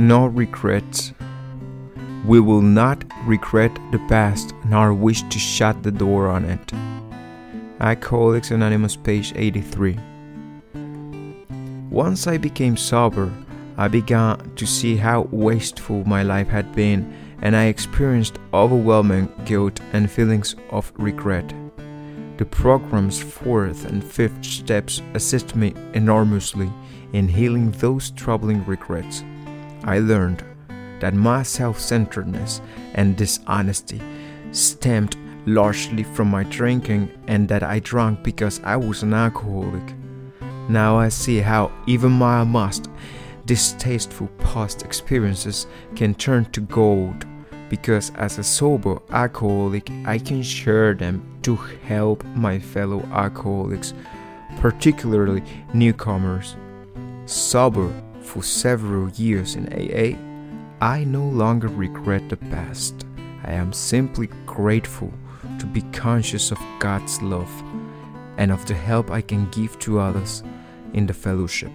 no regrets. We will not regret the past nor wish to shut the door on it. Alcoholics Anonymous, page 83. Once I became sober, I began to see how wasteful my life had been, and I experienced overwhelming guilt and feelings of regret. The program's fourth and fifth steps assist me enormously in healing those troubling regrets. I learned that my self centeredness and dishonesty stemmed largely from my drinking and that I drank because I was an alcoholic. Now I see how even my most distasteful past experiences can turn to gold because as a sober alcoholic, I can share them to help my fellow alcoholics, particularly newcomers. Sober for several years in AA, I no longer regret the past. I am simply grateful to be conscious of God's love and of the help I can give to others in the fellowship.